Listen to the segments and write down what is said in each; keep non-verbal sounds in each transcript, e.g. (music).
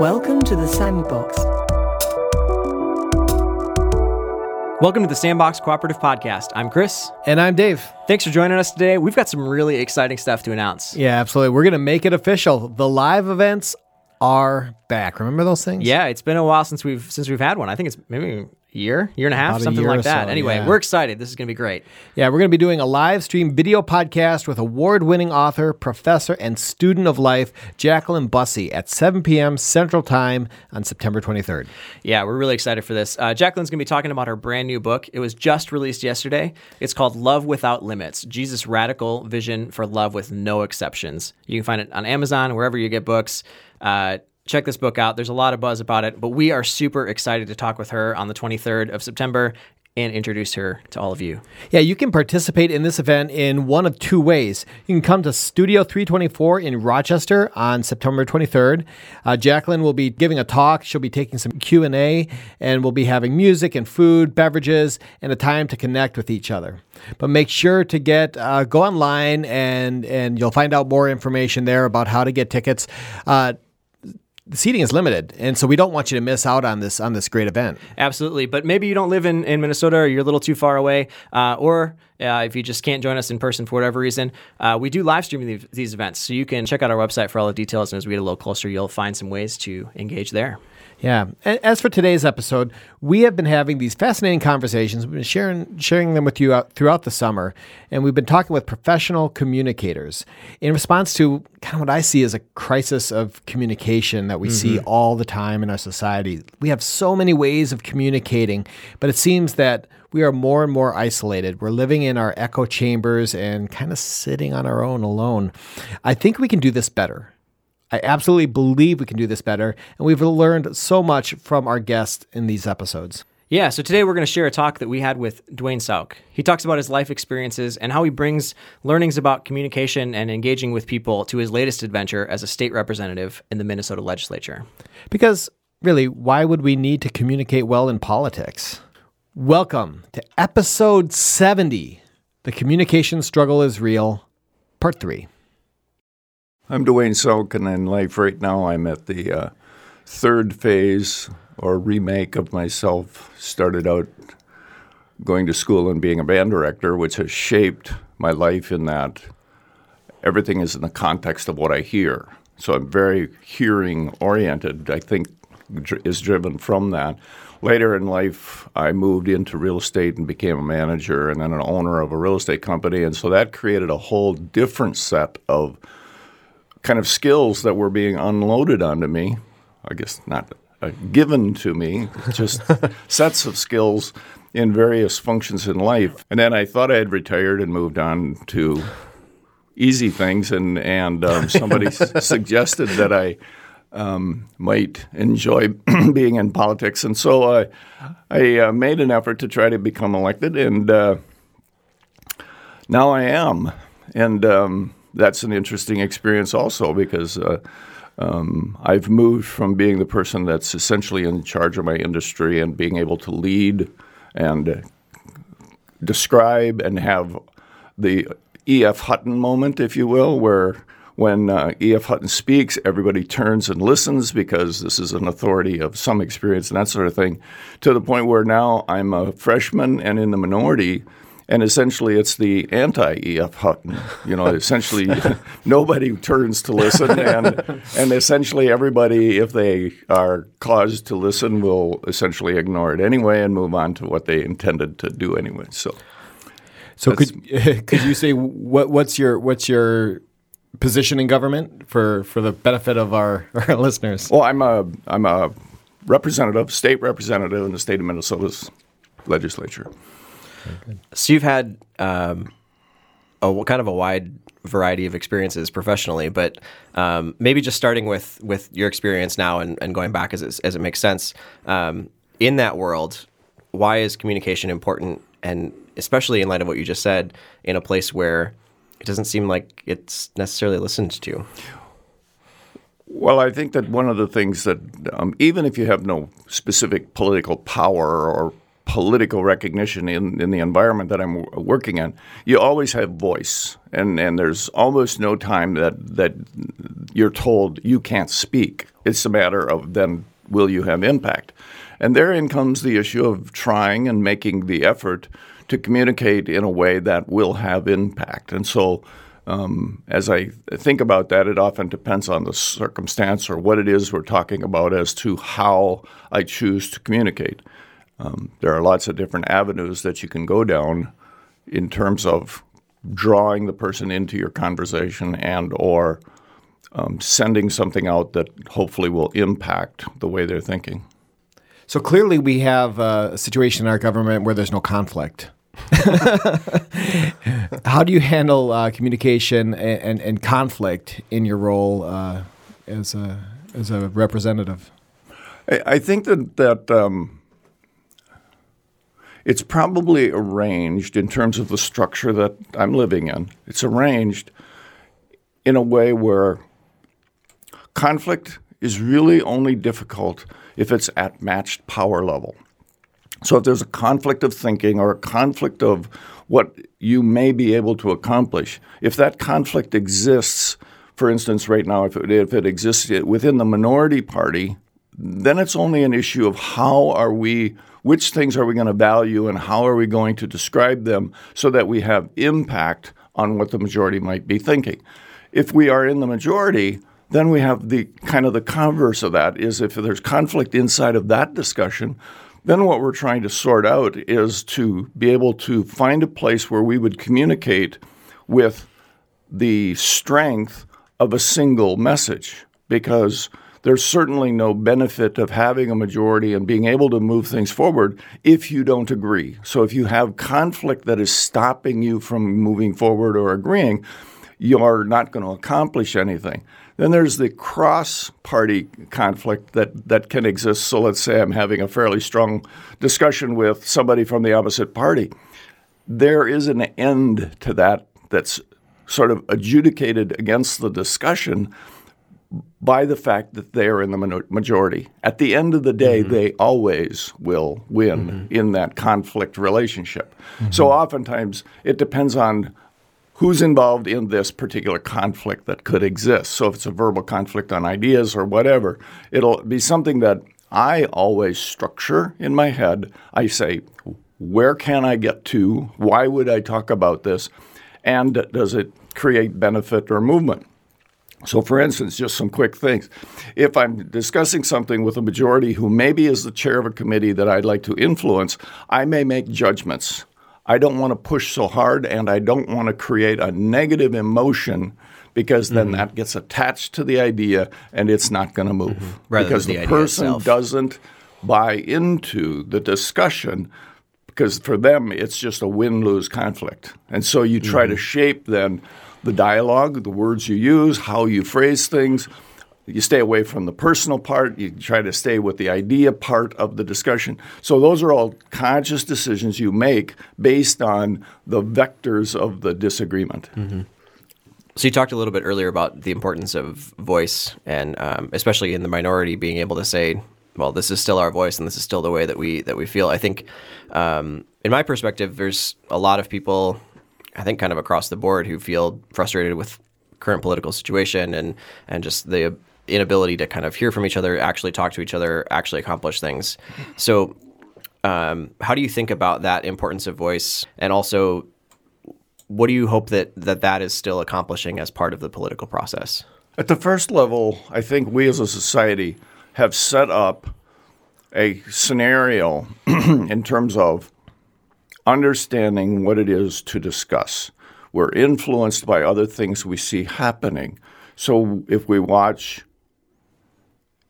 Welcome to the Sandbox. Welcome to the Sandbox Cooperative Podcast. I'm Chris. And I'm Dave. Thanks for joining us today. We've got some really exciting stuff to announce. Yeah, absolutely. We're going to make it official. The live events are back. Remember those things? Yeah, it's been a while since we've since we've had one. I think it's maybe a year, year and a half, About a something year like that. so, anyway, yeah. we're excited. This is going to be great. Yeah, we're going to be doing a live stream video podcast with award winning author, professor, and student of life, Jacqueline Bussie at 7 p.m. Central Time on September 23rd. Yeah, we're really excited for this. Uh, Jacqueline's going to be talking about her brand new book. It was just released yesterday. It's called Love Without Limits Jesus' Radical Vision for Love with No Exceptions. You can find it on Amazon, wherever you get books. Uh, check this book out. There's a lot of buzz about it, but we are super excited to talk with her on the 23rd of September and introduce her to all of you. Yeah, you can participate in this event in one of two ways. You can come to Studio 324 in Rochester on September 23rd. Uh, Jacqueline will be giving a talk. She'll be taking some Q&A and we'll be having music and food, beverages, and a time to connect with each other. But make sure to get uh, go online and and you'll find out more information there about how to get tickets. Uh, the seating is limited, and so we don't want you to miss out on this on this great event. Absolutely. But maybe you don't live in, in Minnesota or you're a little too far away, uh, or uh, if you just can't join us in person for whatever reason, uh, we do live stream these, these events. So you can check out our website for all the details. And as we get a little closer, you'll find some ways to engage there. Yeah. As for today's episode, we have been having these fascinating conversations. We've been sharing sharing them with you out throughout the summer, and we've been talking with professional communicators in response to kind of what I see as a crisis of communication that we mm-hmm. see all the time in our society. We have so many ways of communicating, but it seems that we are more and more isolated. We're living in our echo chambers and kind of sitting on our own alone. I think we can do this better. I absolutely believe we can do this better, and we've learned so much from our guests in these episodes. Yeah, so today we're going to share a talk that we had with Duane Sauke. He talks about his life experiences and how he brings learnings about communication and engaging with people to his latest adventure as a state representative in the Minnesota legislature. Because, really, why would we need to communicate well in politics? Welcome to episode 70 The Communication Struggle is Real, Part 3. I'm Duane Sauke, and life right now, I'm at the uh, third phase or remake of myself. Started out going to school and being a band director, which has shaped my life in that everything is in the context of what I hear. So I'm very hearing oriented, I think, dr- is driven from that. Later in life, I moved into real estate and became a manager and then an owner of a real estate company. And so that created a whole different set of kind of skills that were being unloaded onto me. I guess not uh, given to me, (laughs) just sets of skills in various functions in life. And then I thought I had retired and moved on to easy things, and and um, somebody (laughs) s- suggested that I um, might enjoy (clears throat) being in politics, and so uh, I uh, made an effort to try to become elected, and uh, now I am, and um, that's an interesting experience also because. Uh, um, I've moved from being the person that's essentially in charge of my industry and being able to lead and describe and have the E.F. Hutton moment, if you will, where when uh, E.F. Hutton speaks, everybody turns and listens because this is an authority of some experience and that sort of thing, to the point where now I'm a freshman and in the minority. And essentially, it's the anti E.F. Hutton. You know, essentially, (laughs) nobody turns to listen, and and essentially everybody, if they are caused to listen, will essentially ignore it anyway and move on to what they intended to do anyway. So. So, could, (laughs) could you say what, what's your what's your position in government for, for the benefit of our, (laughs) our listeners? Well, I'm a I'm a representative, state representative in the state of Minnesota's legislature. So you've had um, a kind of a wide variety of experiences professionally, but um, maybe just starting with with your experience now and, and going back as it, as it makes sense. Um, in that world, why is communication important, and especially in light of what you just said, in a place where it doesn't seem like it's necessarily listened to? Well, I think that one of the things that, um, even if you have no specific political power or political recognition in, in the environment that I'm working in, you always have voice, and, and there's almost no time that that you're told you can't speak. It's a matter of then will you have impact? And therein comes the issue of trying and making the effort to communicate in a way that will have impact. And so, um, as I think about that, it often depends on the circumstance or what it is we're talking about as to how I choose to communicate. Um, there are lots of different avenues that you can go down in terms of drawing the person into your conversation and or um, sending something out that hopefully will impact the way they're thinking. So clearly, we have a situation in our government where there's no conflict. (laughs) How do you handle uh, communication and, and, and, conflict in your role uh, as a as a representative? I, I think that that um, it's probably arranged in terms of the structure that I'm living in. It's arranged in a way where conflict is really only difficult if it's at matched power level. So if there's a conflict of thinking or a conflict of what you may be able to accomplish, if that conflict exists, for instance, right now, if it, if it exists within the minority party, then it's only an issue of how are we, which things are we going to value and how are we going to describe them so that we have impact on what the majority might be thinking. If we are in the majority, then we have the kind of the converse of that is if there's conflict inside of that discussion, then what we're trying to sort out is to be able to find a place where we would communicate with the strength of a single message because there's certainly no benefit of having a majority and being able to move things forward if you don't agree. So if you have conflict that is stopping you from moving forward or agreeing, you're not going to accomplish anything. Then there's the cross party conflict that, that can exist. So let's say I'm having a fairly strong discussion with somebody from the opposite party. There is an end to that that's sort of adjudicated against the discussion by the fact that they are in the majority. At the end of the day, mm-hmm. they always will win mm-hmm. in that conflict relationship. Mm-hmm. So oftentimes it depends on who's involved in this particular conflict that could exist. So if it's a verbal conflict on ideas or whatever, it'll be something that I always structure in my head. I say, where can I get to? Why would I talk about this? And does it create benefit or movement? So, for instance, just some quick things. If I'm discussing something with a majority who maybe is the chair of a committee that I'd like to influence, I may make judgments I don't want to push so hard and I don't want to create a negative emotion because then mm-hmm. that gets attached to the idea and it's not going to move. Mm-hmm. because the, the person itself. doesn't buy into the discussion because for them it's just a win lose conflict. And so you try mm-hmm. to shape then the dialogue, the words you use, how you phrase things you stay away from the personal part. You try to stay with the idea part of the discussion. So those are all conscious decisions you make based on the vectors of the disagreement. Mm-hmm. So you talked a little bit earlier about the importance of voice, and um, especially in the minority, being able to say, "Well, this is still our voice, and this is still the way that we that we feel." I think, um, in my perspective, there's a lot of people, I think, kind of across the board, who feel frustrated with current political situation and and just the inability to kind of hear from each other, actually talk to each other, actually accomplish things. So, um, how do you think about that importance of voice, and also, what do you hope that that that is still accomplishing as part of the political process? At the first level, I think we as a society have set up a scenario (clears throat) in terms of understanding what it is to discuss. We're influenced by other things we see happening. So if we watch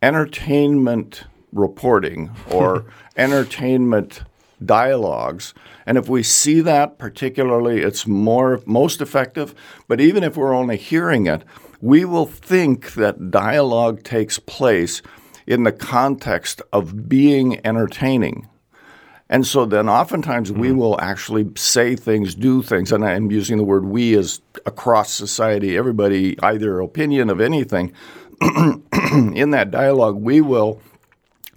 entertainment reporting or (laughs) entertainment dialogues. And if we see that particularly, it's more most effective. But even if we're only hearing it, we will think that dialogue takes place in the context of being entertaining. And so then oftentimes mm-hmm. we will actually say things, do things, and I'm using the word we as across society, everybody, either opinion of anything, (clears throat) in that dialogue, we will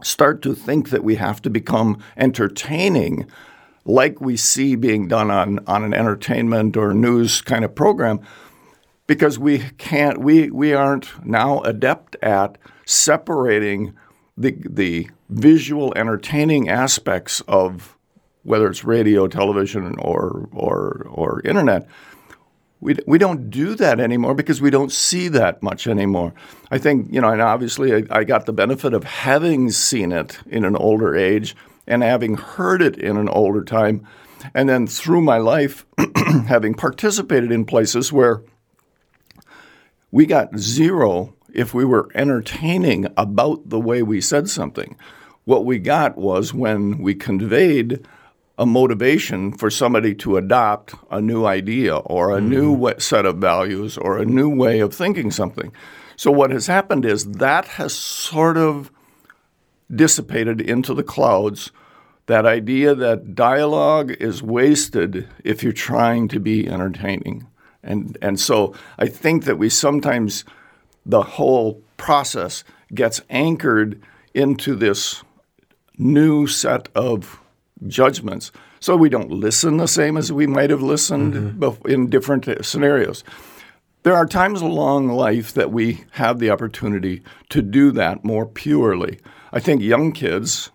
start to think that we have to become entertaining like we see being done on, on an entertainment or news kind of program. because we can't we we aren't now adept at separating the the visual entertaining aspects of whether it's radio, television, or or or internet. We, we don't do that anymore because we don't see that much anymore. I think, you know, and obviously I, I got the benefit of having seen it in an older age and having heard it in an older time. And then through my life, (clears throat) having participated in places where we got zero if we were entertaining about the way we said something. What we got was when we conveyed a motivation for somebody to adopt a new idea or a mm-hmm. new set of values or a new way of thinking something. So, what has happened is that has sort of dissipated into the clouds. That idea that dialogue is wasted if you're trying to be entertaining. And, and so I think that we sometimes, the whole process gets anchored into this new set of judgments. So we don't listen the same as we might have listened mm-hmm. in different scenarios. There are times along life that we have the opportunity to do that more purely. I think young kids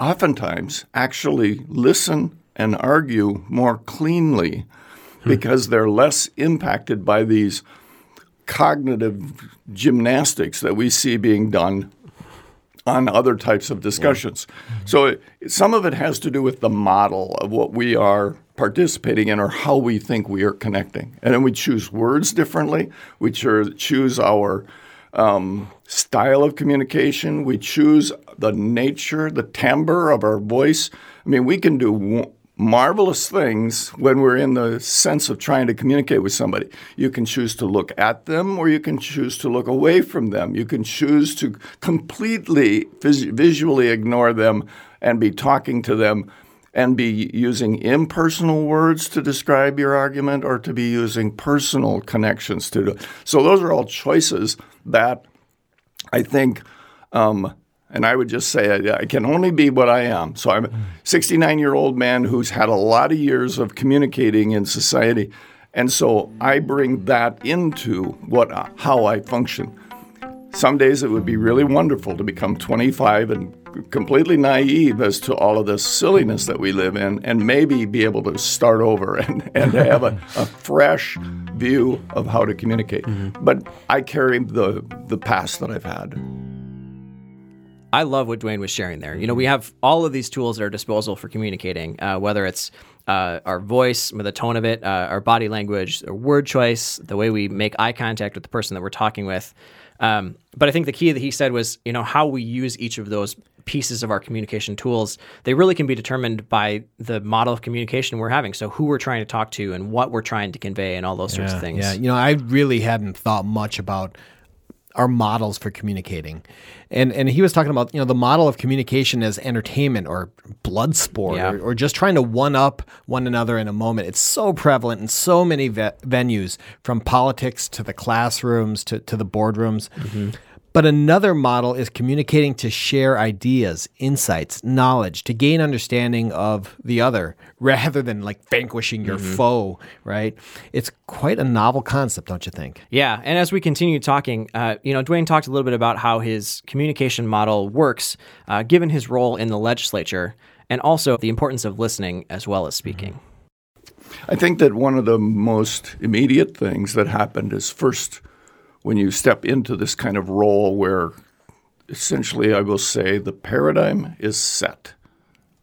oftentimes actually listen and argue more cleanly hmm. because they're less impacted by these cognitive gymnastics that we see being done on other types of discussions. Yeah. So it, some of it has to do with the model of what we are participating in or how we think we are connecting. And then we choose words differently. We choose our um, style of communication. We choose the nature, the timbre of our voice. I mean, we can do marvelous things when we're in the sense of trying to communicate with somebody. You can choose to look at them or you can choose to look away from them. You can choose to completely vis- visually ignore them and be talking to them and be using impersonal words to describe your argument or to be using personal connections to do. So those are all choices that I think um, and I would just say I, can only be what I am. So I'm a 69 year old man who's had a lot of years of communicating in society, and so I bring that into what how I function. Some days it would be really wonderful to become 25 and completely naive as to all of this silliness that we live in, and maybe be able to start over (laughs) and, and have a, a fresh view of how to communicate. Mm-hmm. But I carry the, the past that I've had. I love what Duane was sharing there. You know, we have all of these tools at our disposal for communicating, uh, whether it's uh, our voice, the tone of it, uh, our body language, our word choice, the way we make eye contact with the person that we're talking with. Um, but I think the key that he said was, you know, how we use each of those pieces of our communication tools, they really can be determined by the model of communication we're having. So who we're trying to talk to and what we're trying to convey and all those yeah, sorts of things. Yeah, you know, I really hadn't thought much about are models for communicating. And and he was talking about, you know, the model of communication as entertainment or blood sport yeah. or, or, just trying to one up one another in a moment. It's so prevalent in so many ve- venues from politics to the classrooms to, to the boardrooms. Mm-hmm. But another model is communicating to share ideas, insights, knowledge, to gain understanding of the other (laughs) rather than like vanquishing your mm-hmm. foe, right? It's quite a novel concept, don't you think? Yeah. And as we continue talking, uh, you know, Duane talked a little bit about how his communication model works uh, given his role in the legislature and also the importance of listening as well as speaking. Mm-hmm. I think that one of the most immediate things that happened is first when you step into this kind of role where essentially I will say the paradigm is set.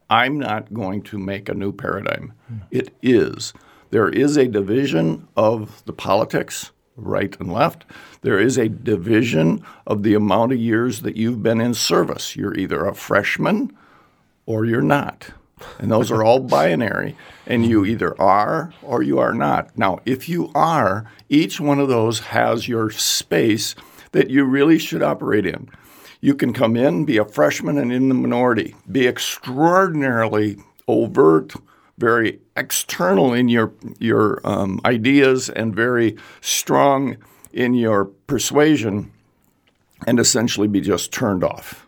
I'm not going to make a new paradigm. Mm. It is. There is a division of the politics, right and left. There is a division of the amount of years that you've been in service. You're either a freshman or you're not. And those are all binary. And you either are or you are not. Now, if you are, each one of those has your space that you really should operate in. You can come in, be a freshman and in the minority, be extraordinarily overt, very external in your your um, ideas, and very strong in your persuasion, and essentially be just turned off.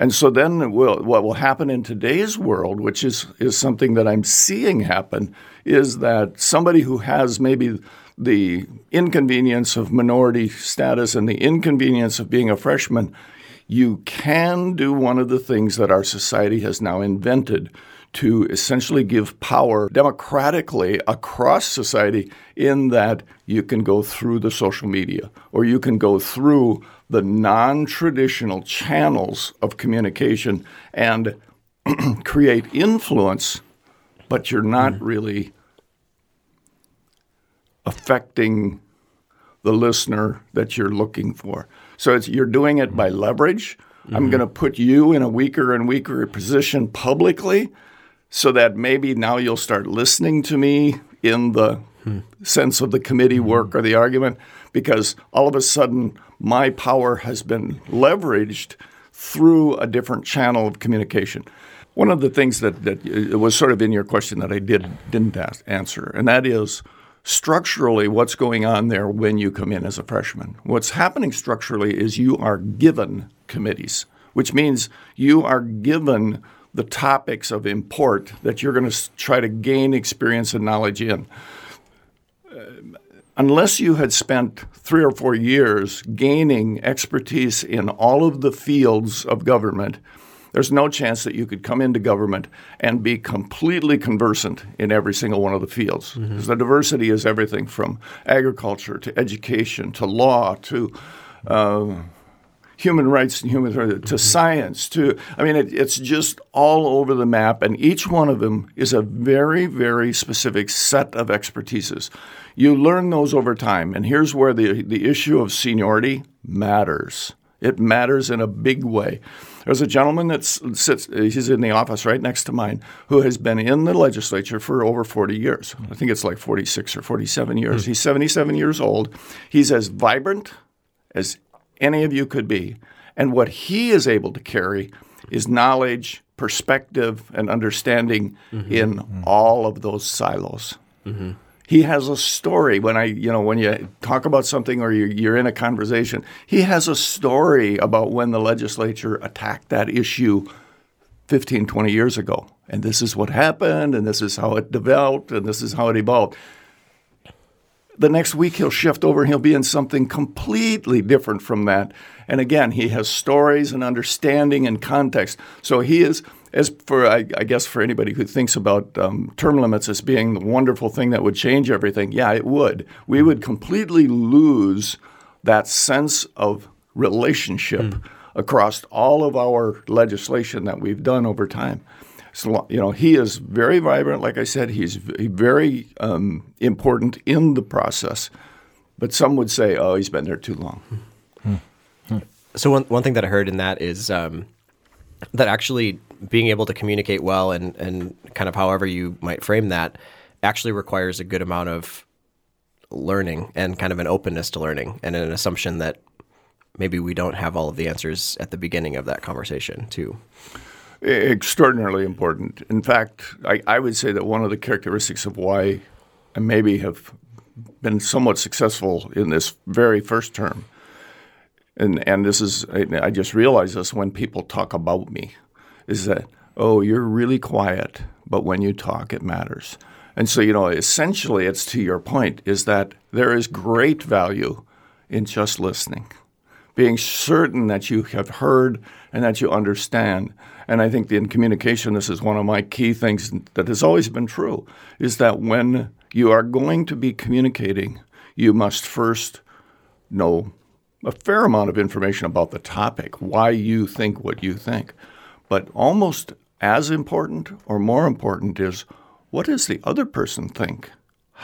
And so then will, what will happen in today's world, which is, is something that I'm seeing happen, is that somebody who has maybe the inconvenience of minority status and the inconvenience of being a freshman, you can do one of the things that our society has now invented to essentially give power democratically across society in that you can go through the social media or you can go through the non traditional channels of communication and (clears throat) create influence, but you're not mm. really affecting the listener that you're looking for. So you're doing it by leverage. Mm-hmm. I'm going to put you in a weaker and weaker position publicly so that maybe now you'll start listening to me in the hmm. sense of the committee hmm. work or the argument because all of a sudden my power has been leveraged through a different channel of communication. One of the things that, that was sort of in your question that I did didn't ask, answer, and that is structurally what's going on there when you come in as a freshman. What's happening structurally is you are given committees, which means you are given the topics of import that you're going to try to gain experience and knowledge in. Uh, unless you had spent three or four years gaining expertise in all of the fields of government, there's no chance that you could come into government and be completely conversant in every single one of the fields. Because mm-hmm. the diversity is everything from agriculture to education to law to uh, human rights and human to mm-hmm. science to I mean it, it's just all over the map and each one of them is a very very specific set of expertises. You learn those over time and here's where the the issue of seniority matters. It matters in a big way. There's a gentleman that sits, he's in the office right next to mine, who has been in the legislature for over 40 years. I think it's like 46 or 47 years. Mm-hmm. He's 77 years old. He's as vibrant as any of you could be. And what he is able to carry is knowledge, perspective, and understanding mm-hmm. in mm-hmm. all of those silos. Mm-hmm. He has a story when I, you know, when you talk about something or you're, you're in a conversation, he has a story about when the legislature attacked that issue 15, 20 years ago. And this is what happened, and this is how it developed, and this is how it evolved the next week he'll shift over and he'll be in something completely different from that. And again, he has stories and understanding and context. So he is, as for I, I guess for anybody who thinks about um, term limits as being the wonderful thing that would change everything, yeah, it would. We would completely lose that sense of relationship mm. across all of our legislation that we've done over time. You know, he is very vibrant. Like I said, he's very um, important in the process. But some would say, oh, he's been there too long. So one, one thing that I heard in that is um, that actually being able to communicate well and, and kind of however you might frame that actually requires a good amount of learning and kind of an openness to learning and an assumption that maybe we don't have all of the answers at the beginning of that conversation too extraordinarily important. In fact, I, I, would say that one of the characteristics of why I maybe have been somewhat successful in this very first term, and and this is I, just realize this when people talk about me, is that oh you're really quiet, but when you talk it matters. And so you know essentially it's to your point is that there is great value in just listening being certain that you have heard and that you understand. And I think in communication, this is one of my key things that has always been true is that when you are going to be communicating, you must first know a fair amount of information about the topic, why you think what you think. But almost as important or more important is what does the other person think?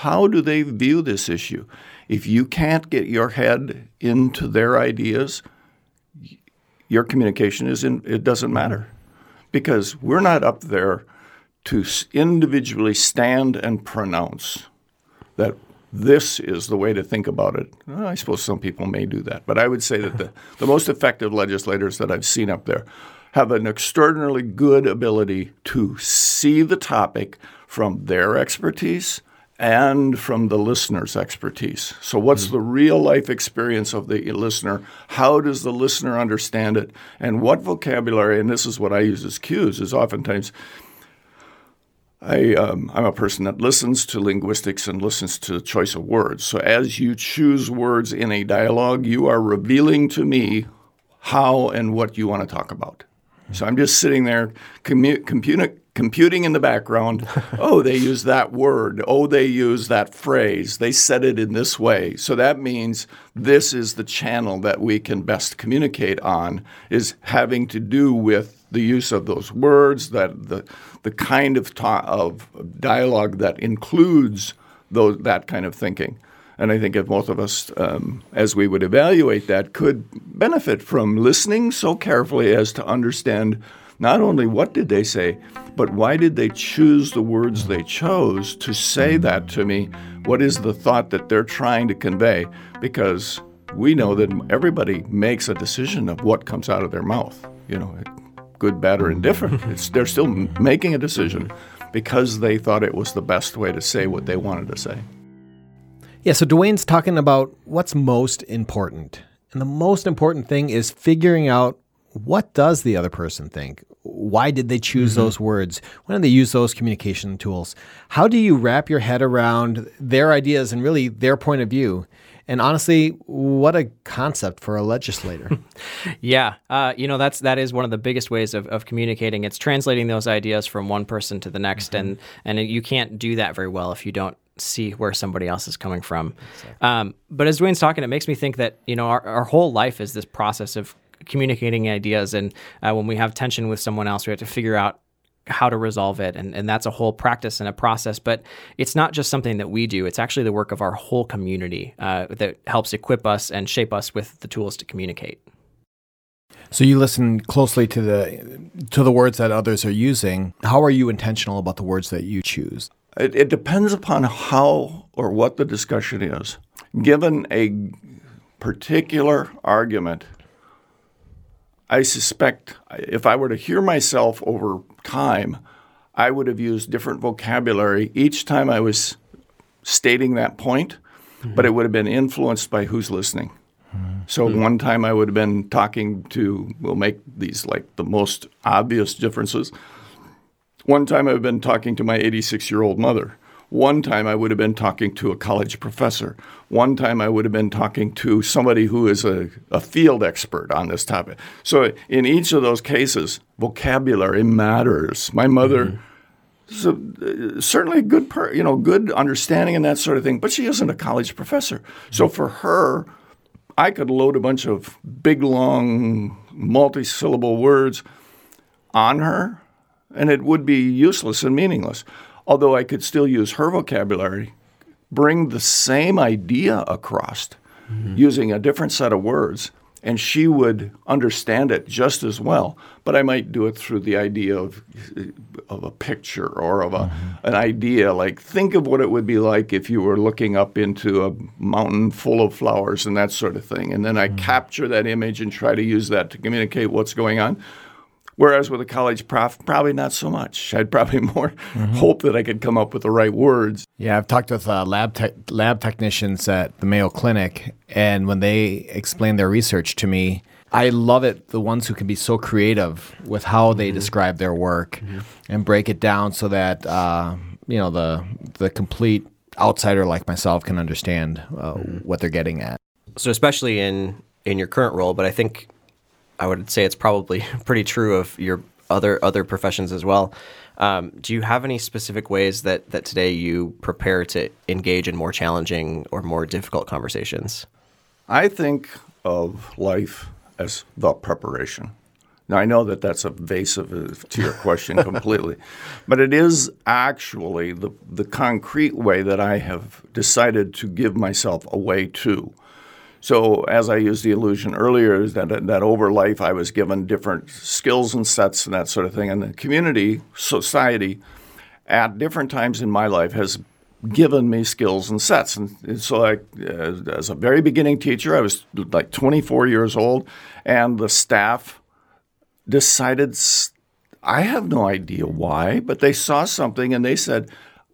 How do they view this issue? If you can't get your head into their ideas, your communication is in, it doesn't matter because we're not up there to individually stand and pronounce that this is the way to think about it. Well, I suppose some people may do that, but I would say that the, the most effective legislators that I've seen up there have an extraordinarily good ability to see the topic from their expertise and from the listener's expertise. So, what's mm-hmm. the real life experience of the listener? How does the listener understand it? And what vocabulary, and this is what I use as cues, is oftentimes I, um, I'm a person that listens to linguistics and listens to the choice of words. So as you choose words in a dialogue, you are revealing to me how and what you want to talk about. So I'm just sitting there commu- computing, computing in the background. (laughs) oh, they use that word. Oh, they use that phrase. They said it in this way. So that means this is the channel that we can best communicate on is having to do with the use of those words, that the the kind of ta- of dialogue that includes those that kind of thinking. And I think if both of us, um, as we would evaluate that, could benefit from listening so carefully as to understand not only what did they say, but why did they choose the words they chose to say that to me? What is the thought that they're trying to convey? Because we know that everybody makes a decision of what comes out of their mouth. You know, good, bad, or indifferent. (laughs) It's, they're still making a decision because they thought it was the best way to say what they wanted to say. Yeah, so Duane's talking about what's most important. And the most important thing is figuring out what does the other person think? Why did they choose mm-hmm. those words? When did they use those communication tools? How do you wrap your head around their ideas and really their point of view? And honestly, what a concept for a legislator. (laughs) yeah, uh, you know that's that is one of the biggest ways of, of communicating. It's translating those ideas from one person to the next, mm-hmm. and and you can't do that very well if you don't see where somebody else is coming from. Exactly. Um, but as Duane's talking, it makes me think that you know our, our whole life is this process of communicating ideas, and uh, when we have tension with someone else, we have to figure out how to resolve it. And, and that's a whole practice and a process. But it's not just something that we do, it's actually the work of our whole community uh, that helps equip us and shape us with the tools to communicate. So you listen closely to the to the words that others are using. How are you intentional about the words that you choose? It, it depends upon how or what the discussion is. Given a particular argument, I suspect if I were to hear myself over time, I would have used different vocabulary each time I was stating that point, mm-hmm. but it would have been influenced by who's listening. Mm-hmm. So mm-hmm. one time I would have been talking to, we'll make these like the most obvious differences. One time I've been talking to my 86 year old mother. One time I would have been talking to a college professor. One time I would have been talking to somebody who is a, a field expert on this topic. So in each of those cases, vocabulary matters. My mother. Mm-hmm. So uh, certainly good, per, you know, good understanding and that sort of thing. But she isn't a college professor, so for her, I could load a bunch of big, long, multi-syllable words on her, and it would be useless and meaningless although I could still use her vocabulary, bring the same idea across mm-hmm. using a different set of words, and she would understand it just as well. But I might do it through the idea of, of a picture or of a, mm-hmm. an idea. Like, think of what it would be like if you were looking up into a mountain full of flowers and that sort of thing. And then I mm-hmm. capture that image and try to use that to communicate what's going on. Whereas with a college prof, probably not so much. I'd probably (laughs) more mm-hmm. hope that I could come up with the right words. Yeah, I've talked with uh, lab te- lab technicians at the Mayo Clinic, and when they explain their research to me, I love it. The ones who can be so creative with how they mm-hmm. describe their work mm-hmm. and break it down so that uh, you know the the complete outsider like myself can understand uh, mm-hmm. what they're getting at. So especially in in your current role, but I think I would say it's probably (laughs) pretty true of your other other professions as well. Um, do you have any specific ways that that today you prepare to engage in more challenging or more difficult conversations? I think of life as the preparation. Now I know that that's evasive to your question (laughs) completely, but it is actually the the concrete way that I have decided to give myself a way to. So, as I used the illusion earlier, that that over life I was given different skills and sets and that sort of thing. And the community, society, at different times in my life has given me skills and sets. And so, like, uh, as a very beginning teacher, I was like 24 years old, and the staff decided, I have no idea why, but they saw something and they said,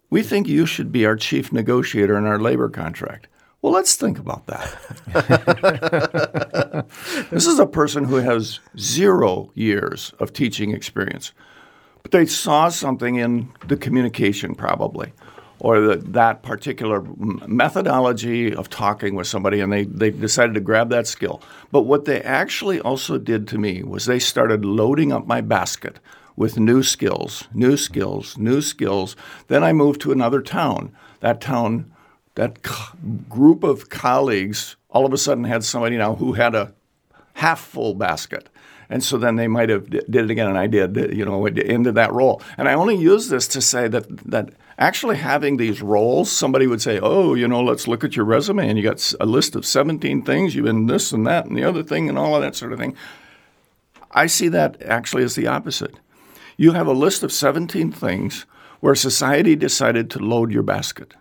We think you should be our chief negotiator in our labor contract. Well, let's think about that. (laughs) this is a person who has zero years of teaching experience. But they saw something in the communication, probably, or the, that particular methodology of talking with somebody, and they, they decided to grab that skill. But what they actually also did to me was they started loading up my basket with new skills, new skills, new skills. Then I moved to another town. That town, that co- group of colleagues, all of a sudden had somebody now who had a half full basket. And so then they might have d- did it again, and I did, you know, into that role. And I only use this to say that that actually having these roles, somebody would say, "Oh, you know, let's look at your resume, and you got a list of 17 things you've been this and that and the other thing and all of that sort of thing." I see that actually as the opposite. You have a list of 17 things where society decided to load your basket.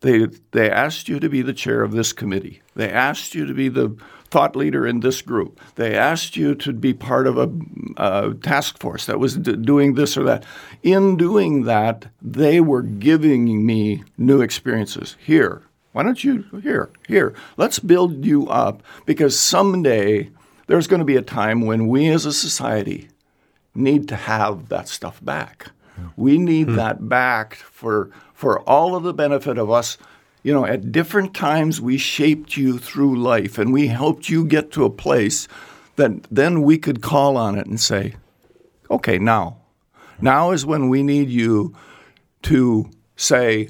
They, they asked you to be the chair of this committee. They asked you to be the thought leader in this group. They asked you to be part of a, a task force that was d- doing this or that. In doing that, they were giving me new experiences. Here, why don't you, here, here, let's build you up because someday there's going to be a time when we as a society need to have that stuff back. We need hmm. that back for for all of the benefit of us. You know, at different times we shaped you through life and we helped you get to a place that then we could call on it and say, okay, now. Now is when we need you to say,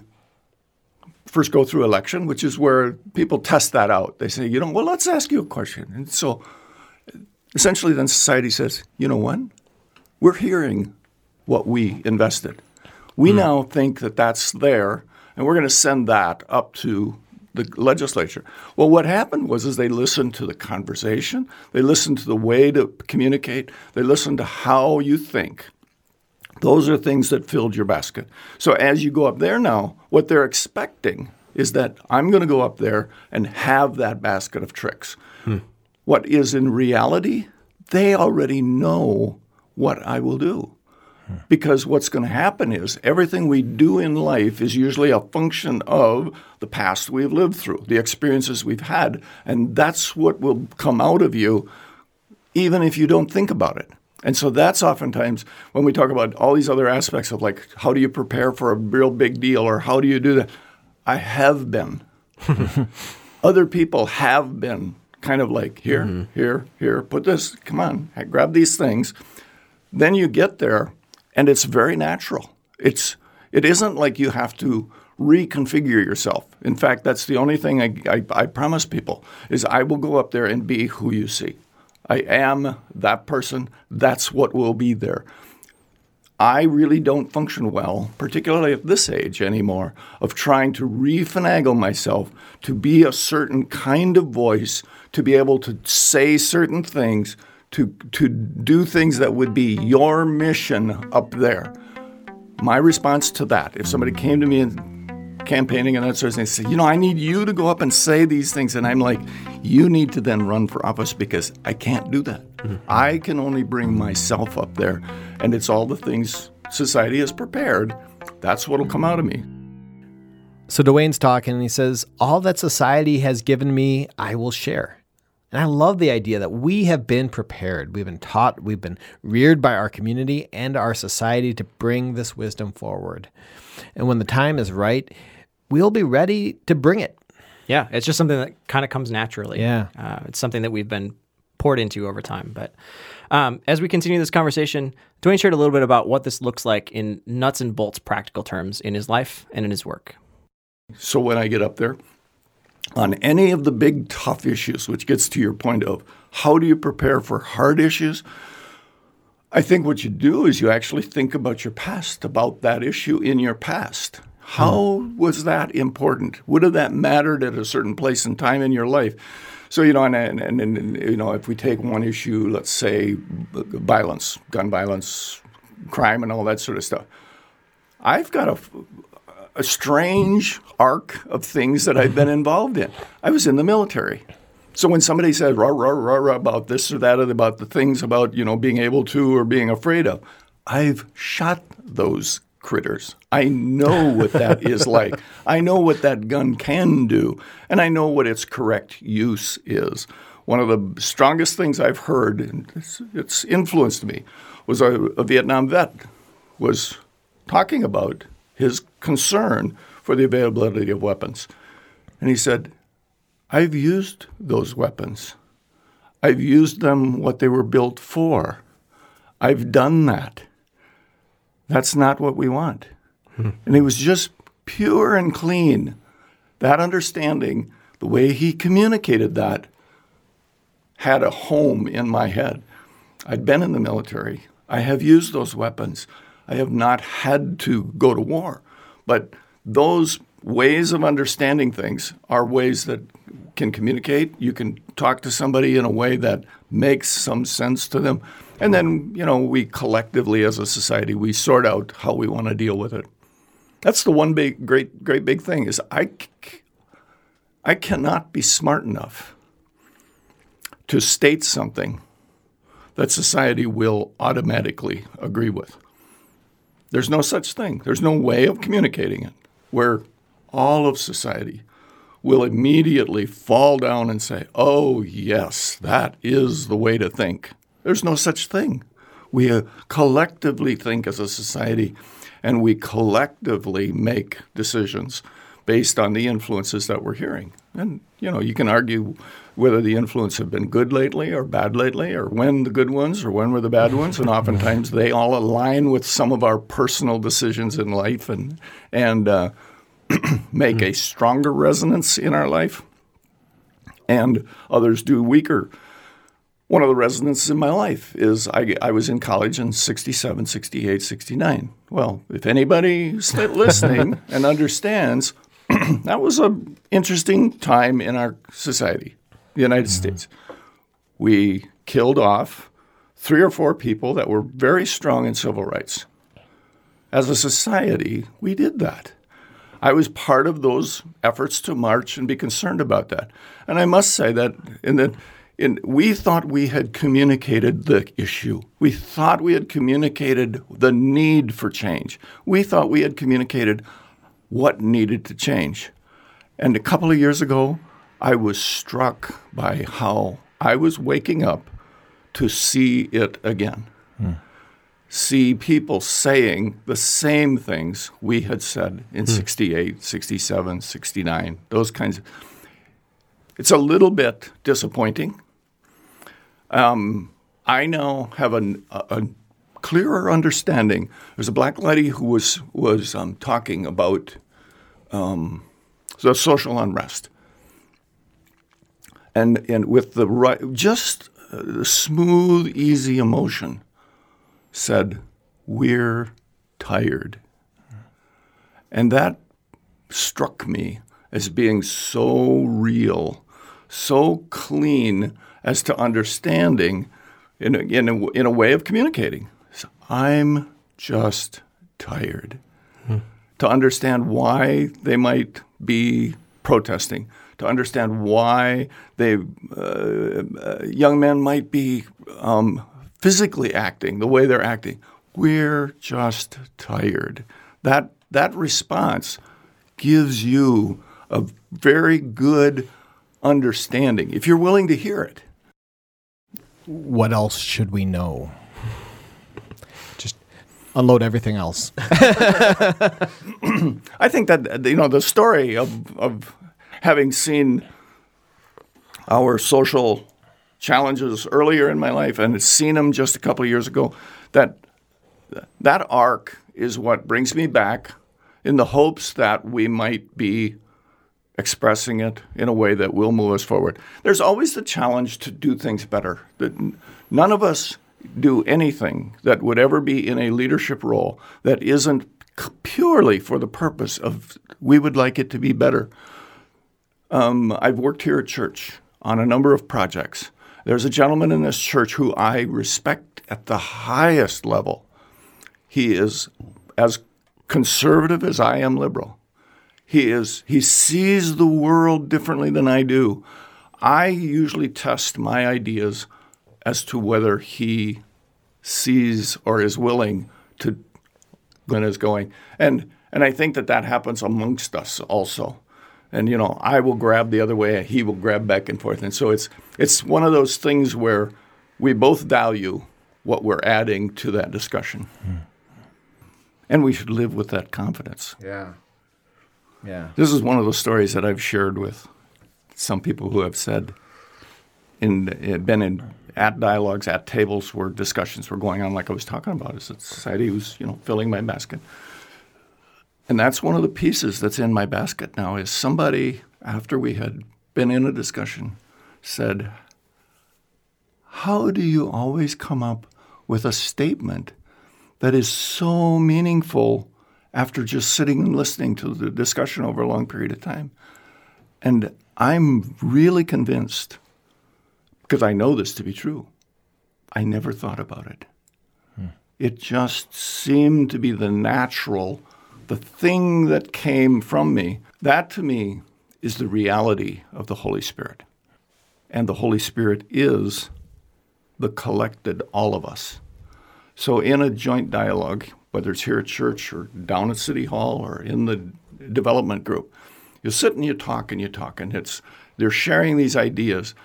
first go through election, which is where people test that out. They say, you know, well, let's ask you a question. And so essentially then society says, you know what? We're hearing what we invested. We hmm. now think that that's there, and we're going to send that up to the legislature. Well, what happened was is they listened to the conversation, they listened to the way to communicate, they listened to how you think. Those are things that filled your basket. So as you go up there now, what they're expecting is that I'm going to go up there and have that basket of tricks. Hmm. What is in reality, they already know what I will do. Because what's going to happen is everything we do in life is usually a function of the past we've lived through, the experiences we've had. And that's what will come out of you, even if you don't think about it. And so that's oftentimes when we talk about all these other aspects of like, how do you prepare for a real big deal or how do you do that? I have been. (laughs) other people have been kind of like, here, mm-hmm. here, here, put this, come on, grab these things. Then you get there and it's very natural. It's it isn't like you have to reconfigure yourself. In fact, that's the only thing I, I, I promise people is I will go up there and be who you see. I am that person. That's what will be there. I really don't function well, particularly at this age anymore, of trying to refinagle myself to be a certain kind of voice, to be able to say certain things, to, to do things that would be your mission up there. My response to that, if somebody came to me and campaigning and that sort of thing, say, you know, I need you to go up and say these things, and I'm like, you need to then run for office because I can't do that. Mm-hmm. I can only bring myself up there, and it's all the things society has prepared. That's what'll come out of me. So Duane's talking and he says, All that society has given me, I will share. And I love the idea that we have been prepared. We've been taught, we've been reared by our community and our society to bring this wisdom forward. And when the time is right, we'll be ready to bring it. Yeah, it's just something that kind of comes naturally. Yeah. Uh, it's something that we've been poured into over time. But um, as we continue this conversation, Duane shared a little bit about what this looks like in nuts and bolts practical terms in his life and in his work. So when I get up there, on any of the big tough issues, which gets to your point of how do you prepare for hard issues, I think what you do is you actually think about your past, about that issue in your past. How hmm. was that important? Would have that mattered at a certain place and time in your life? So you know, and, and, and, and you know, if we take one issue, let's say violence, gun violence, crime, and all that sort of stuff, I've got a, a strange arc of things that I've been involved in. I was in the military. So when somebody says rah, rah, rah, rah, about this or that, or about the things about you know being able to or being afraid of, I've shot those critters. I know what that is (laughs) like. I know what that gun can do, and I know what its correct use is. one of the strongest things I've heard, and it's, it's influenced me, was a, a Vietnam vet was talking about his concern for the availability of weapons. And he said, I've used those weapons. I've used them what they were built for. I've done that. That's not what we want. Hmm. And he was just pure and clean. That understanding, the way he communicated that, had a home in my head. I'd been in the military. I have used those weapons. I have not had to go to war. But those ways of understanding things are ways that can communicate. You can talk to somebody in a way that makes some sense to them. And then, you know, we collectively as a society, we sort out how we want to deal with it. That's the one big, great, great big thing is I, I cannot be smart enough to state something that society will automatically agree with. There's no such thing. There's no way of communicating it where all of society will immediately fall down and say, oh, yes, that is the way to think. There's no such thing. We uh, collectively think as a society and we collectively make decisions based on the influences that we're hearing. And, you know, you can argue whether the influence have been good lately or bad lately, or when the good ones or when were the bad ones. And (laughs) oftentimes they all align with some of our personal decisions in life and, and uh, (clears throat) make a stronger resonance in our life. And others do weaker. One of the resonances in my life is I, I was in college in 67, 68, 69. Well, if anybody's listening (laughs) and understands, (clears throat) that was an interesting time in our society the United mm-hmm. States. We killed off three or four people that were very strong in civil rights. As a society, we did that. I was part of those efforts to march and be concerned about that. And I must say that in the in, we thought we had communicated the issue. We thought we had communicated the need for change. We thought we had communicated what needed to change. And a couple of years ago, I was struck by how I was waking up to see it again. Mm. See people saying the same things we had said in mm. 68, 67, 69, those kinds of. It's a little bit disappointing. Um, I now have a, a, clearer understanding. There's a black lady who was was um, talking about um, the social unrest and and with the right, just uh, smooth, easy emotion, said, "We're tired," and that struck me as being so real, so clean as to understanding in a, in a, in a way of communicating. So I'm just tired. Hmm. To understand why they might be protesting, to understand why they uh, uh, young men might be um, physically acting the way they're acting. We're just tired. That that response gives you a very good understanding if you're willing to hear it. What else should we know? Just unload everything else. (coughs) I think that you know the story of of having seen our social challenges earlier in my life and seen them just a couple years ago, that that arc is what brings me back in the hopes that we might be expressing it in a way that will move us forward. There's always the challenge to do things better. That none of us do anything that would ever be in a leadership role that isn't purely for the purpose of we would like it to be better. Um, I've worked here at church on a number of projects. There's a gentleman in this church who I respect at the highest level. He is as conservative as I am liberal. He is he sees the world differently than I do. I usually test my ideas as to whether he sees or is willing to when is going. And and I think that that happens amongst us also and you know I will grab the other way, he will grab back and forth, and so it's it's one of those things where we both value what we're adding to that discussion, hmm. and we should live with that confidence. Yeah. Yeah. This is one of those stories that I've shared with some people who have said, in eh, been in at dialogues at tables where discussions were going on, like I was talking about, as a society who's you know filling my basket. And that's one of the pieces that's in my basket now is somebody after we had been in a discussion said, "How do you always come up with a statement that is so meaningful after just sitting and listening to the discussion over a long period of time?" And I'm really convinced because I know this to be true. I never thought about it. Hmm. It just seemed to be the natural, the thing that came from me. That to me is the reality of the Holy Spirit. And the Holy Spirit is the collected all of us. So, in a joint dialogue, whether it's here at church or down at City Hall or in the development group, you sit and you talk and you talk, and it's they're sharing these ideas,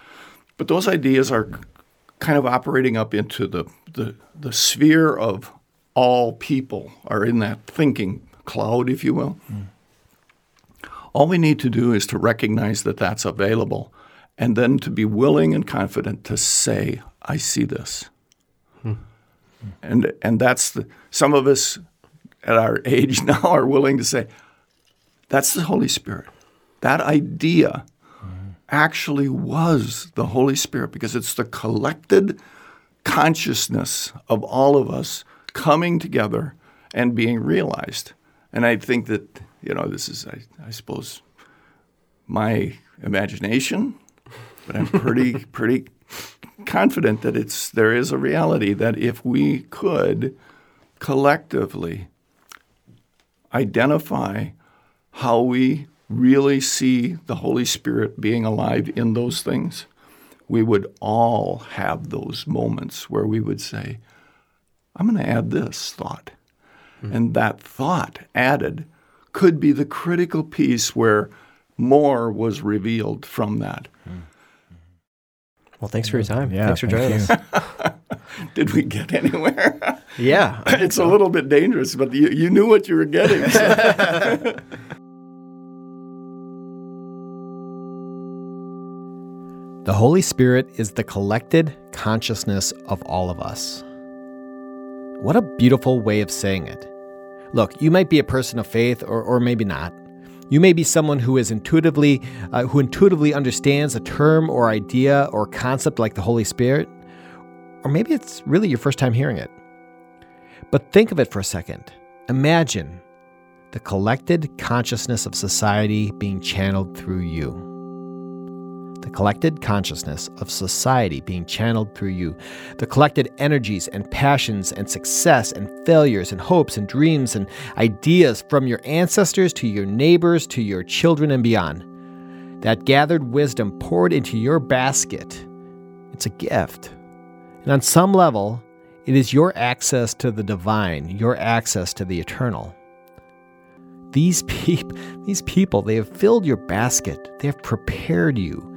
but those ideas are kind of operating up into the, the, the sphere of all people are in that thinking cloud, if you will. Mm. All we need to do is to recognize that that's available and then to be willing and confident to say, I see this. Mm. And, and that's the, some of us at our (laughs) age now are willing to say, that's the Holy Spirit. That idea actually was the Holy Spirit because it's the collected consciousness of all of us coming together and being realized. And I think that, you know, this is, I, I suppose, my imagination, but I'm pretty, (laughs) pretty confident that it's, there is a reality that if we could collectively identify how we really see the Holy Spirit being alive in those things, we would all have those moments where we would say, I'm going to add this thought. Mm-hmm. And that thought added could be the critical piece where more was revealed from that. Mm-hmm. Well, thanks for your time. Yeah, thanks for joining us. (laughs) Did we get anywhere? Yeah. (laughs) it's a little bit dangerous, but you, you knew what you were getting. So. (laughs) The Holy Spirit is the collected consciousness of all of us. What a beautiful way of saying it. Look, you might be a person of faith or, or maybe not. You may be someone who is intuitively uh, who intuitively understands a term or idea or concept like the Holy Spirit, or maybe it's really your first time hearing it. But think of it for a second. Imagine the collected consciousness of society being channeled through you the collected consciousness of society being channeled through you, the collected energies and passions and success and failures and hopes and dreams and ideas from your ancestors to your neighbors to your children and beyond. That gathered wisdom poured into your basket. It's a gift. And on some level, it is your access to the divine, your access to the eternal. These, (laughs) peop- these people, they have filled your basket. They have prepared you.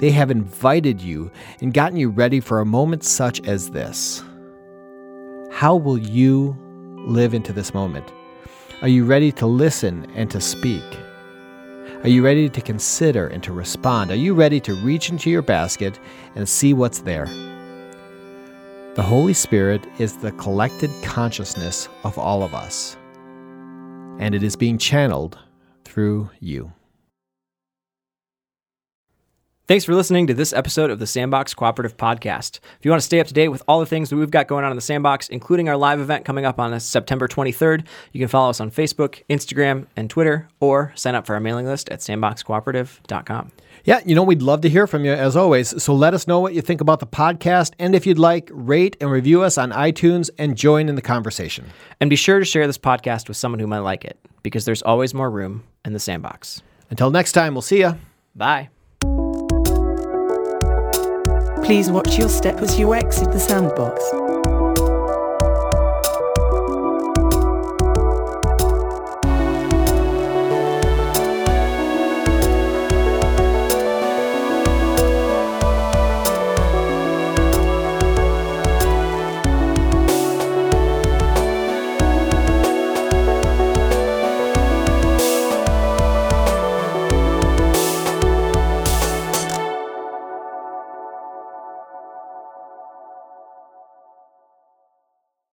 They have invited you and gotten you ready for a moment such as this. How will you live into this moment? Are you ready to listen and to speak? Are you ready to consider and to respond? Are you ready to reach into your basket and see what's there? The Holy Spirit is the collected consciousness of all of us, and it is being channeled through you. Thanks for listening to this episode of the Sandbox Cooperative Podcast. If you want to stay up to date with all the things that we've got going on in the Sandbox, including our live event coming up on September 23rd, you can follow us on Facebook, Instagram, and Twitter, or sign up for our mailing list at sandboxcooperative.com. Yeah, you know, we'd love to hear from you as always. So let us know what you think about the podcast. And if you'd like, rate and review us on iTunes and join in the conversation. And be sure to share this podcast with someone who might like it, because there's always more room in the sandbox. Until next time, we'll see you. Bye. Please watch your step as you exit the sandbox.